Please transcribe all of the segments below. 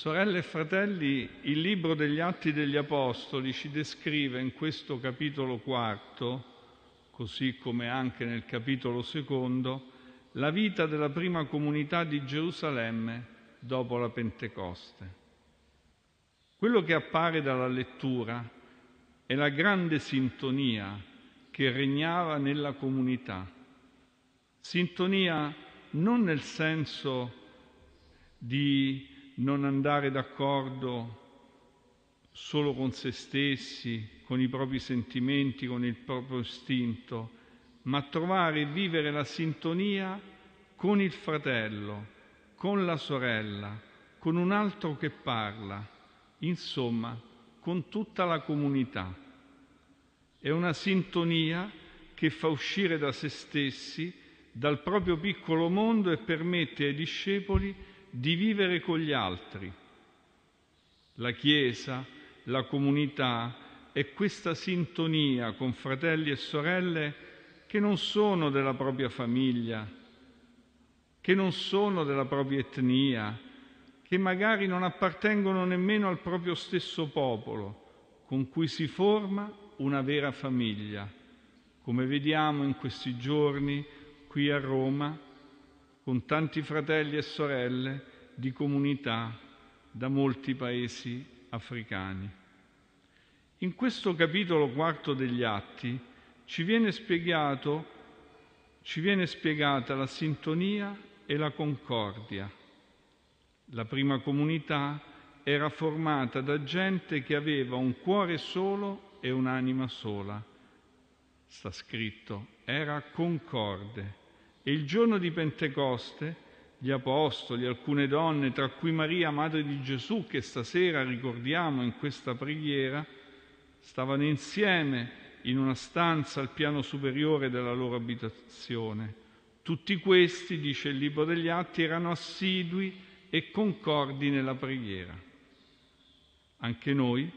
Sorelle e fratelli, il libro degli Atti degli Apostoli ci descrive in questo capitolo quarto, così come anche nel capitolo secondo, la vita della prima comunità di Gerusalemme dopo la Pentecoste. Quello che appare dalla lettura è la grande sintonia che regnava nella comunità. Sintonia non nel senso di non andare d'accordo solo con se stessi, con i propri sentimenti, con il proprio istinto, ma trovare e vivere la sintonia con il fratello, con la sorella, con un altro che parla, insomma, con tutta la comunità. È una sintonia che fa uscire da se stessi, dal proprio piccolo mondo e permette ai discepoli di vivere con gli altri. La Chiesa, la comunità è questa sintonia con fratelli e sorelle che non sono della propria famiglia, che non sono della propria etnia, che magari non appartengono nemmeno al proprio stesso popolo, con cui si forma una vera famiglia, come vediamo in questi giorni qui a Roma con tanti fratelli e sorelle di comunità da molti paesi africani. In questo capitolo quarto degli Atti ci viene, spiegato, ci viene spiegata la sintonia e la concordia. La prima comunità era formata da gente che aveva un cuore solo e un'anima sola. Sta scritto, era concorde e il giorno di Pentecoste gli apostoli, alcune donne, tra cui Maria, madre di Gesù, che stasera ricordiamo in questa preghiera, stavano insieme in una stanza al piano superiore della loro abitazione. Tutti questi, dice il Libro degli Atti, erano assidui e concordi nella preghiera. Anche noi,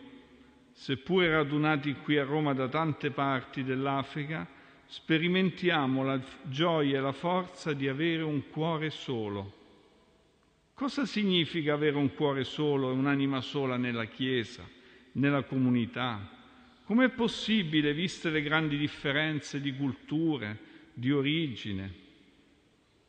seppure radunati qui a Roma da tante parti dell'Africa, sperimentiamo la gioia e la forza di avere un cuore solo. Cosa significa avere un cuore solo e un'anima sola nella Chiesa, nella comunità? Com'è possibile, viste le grandi differenze di culture, di origine?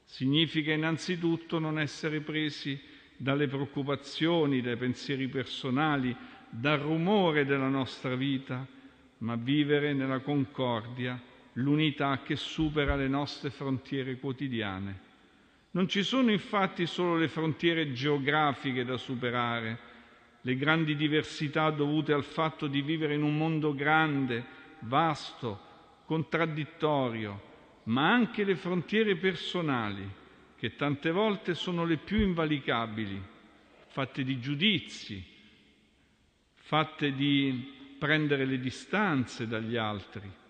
Significa innanzitutto non essere presi dalle preoccupazioni, dai pensieri personali, dal rumore della nostra vita, ma vivere nella concordia l'unità che supera le nostre frontiere quotidiane. Non ci sono infatti solo le frontiere geografiche da superare, le grandi diversità dovute al fatto di vivere in un mondo grande, vasto, contraddittorio, ma anche le frontiere personali, che tante volte sono le più invalicabili, fatte di giudizi, fatte di prendere le distanze dagli altri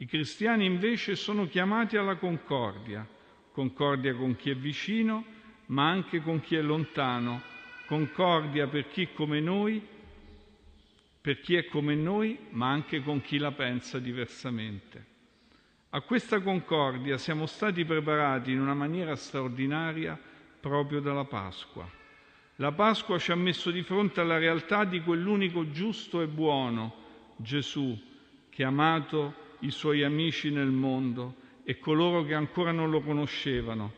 i cristiani invece sono chiamati alla concordia, concordia con chi è vicino, ma anche con chi è lontano, concordia per chi come noi, per chi è come noi, ma anche con chi la pensa diversamente. A questa concordia siamo stati preparati in una maniera straordinaria proprio dalla Pasqua. La Pasqua ci ha messo di fronte alla realtà di quell'unico giusto e buono, Gesù, che amato i suoi amici nel mondo e coloro che ancora non lo conoscevano.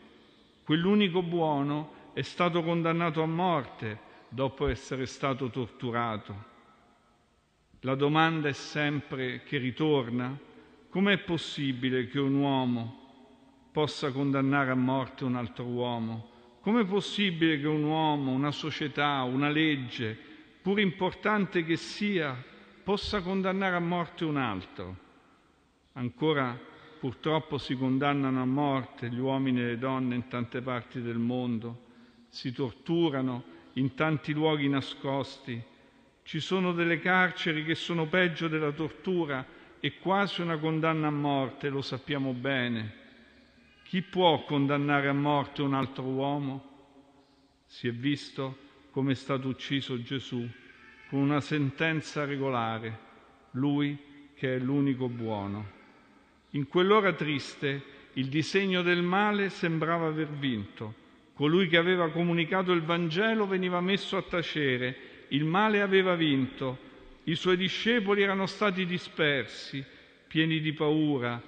Quell'unico buono è stato condannato a morte dopo essere stato torturato. La domanda è sempre che ritorna, com'è possibile che un uomo possa condannare a morte un altro uomo? Com'è possibile che un uomo, una società, una legge, pur importante che sia, possa condannare a morte un altro? Ancora purtroppo si condannano a morte gli uomini e le donne in tante parti del mondo, si torturano in tanti luoghi nascosti. Ci sono delle carceri che sono peggio della tortura e quasi una condanna a morte, lo sappiamo bene. Chi può condannare a morte un altro uomo? Si è visto come è stato ucciso Gesù con una sentenza regolare, lui che è l'unico buono. In quell'ora triste il disegno del male sembrava aver vinto, Colui che aveva comunicato il Vangelo veniva messo a tacere, il male aveva vinto, i suoi discepoli erano stati dispersi, pieni di paura,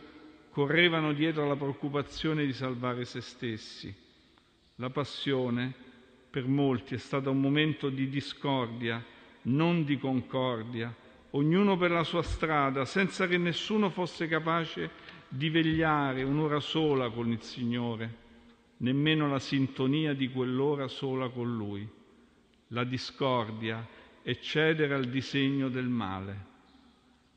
correvano dietro alla preoccupazione di salvare se stessi. La passione per molti è stata un momento di discordia, non di concordia, ognuno per la sua strada, senza che nessuno fosse capace di vegliare un'ora sola con il Signore nemmeno la sintonia di quell'ora sola con Lui. La discordia è cedere al disegno del male.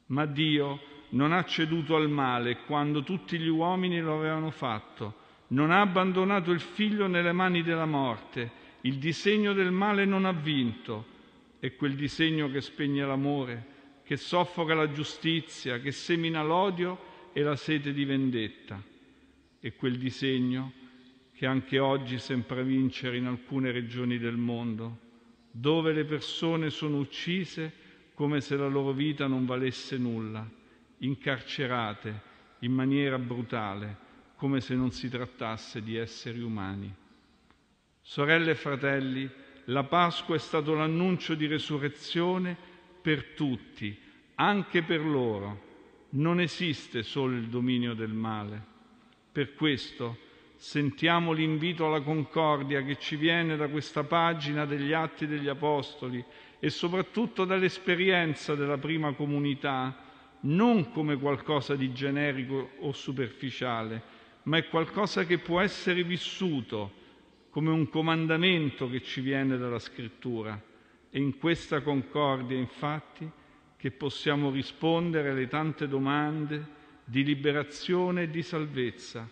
Ma Dio non ha ceduto al male quando tutti gli uomini lo avevano fatto. Non ha abbandonato il figlio nelle mani della morte. Il disegno del male non ha vinto. È quel disegno che spegne l'amore, che soffoca la giustizia, che semina l'odio e la sete di vendetta. È quel disegno che anche oggi sembra vincere in alcune regioni del mondo, dove le persone sono uccise come se la loro vita non valesse nulla, incarcerate in maniera brutale, come se non si trattasse di esseri umani. Sorelle e fratelli, la Pasqua è stato l'annuncio di resurrezione per tutti, anche per loro. Non esiste solo il dominio del male. Per questo sentiamo l'invito alla concordia che ci viene da questa pagina degli Atti degli Apostoli e soprattutto dall'esperienza della prima comunità, non come qualcosa di generico o superficiale, ma è qualcosa che può essere vissuto come un comandamento che ci viene dalla Scrittura. E in questa concordia, infatti, che possiamo rispondere alle tante domande di liberazione e di salvezza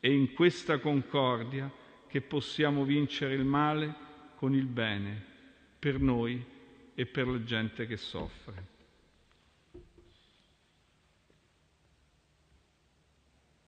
è in questa concordia che possiamo vincere il male con il bene per noi e per la gente che soffre.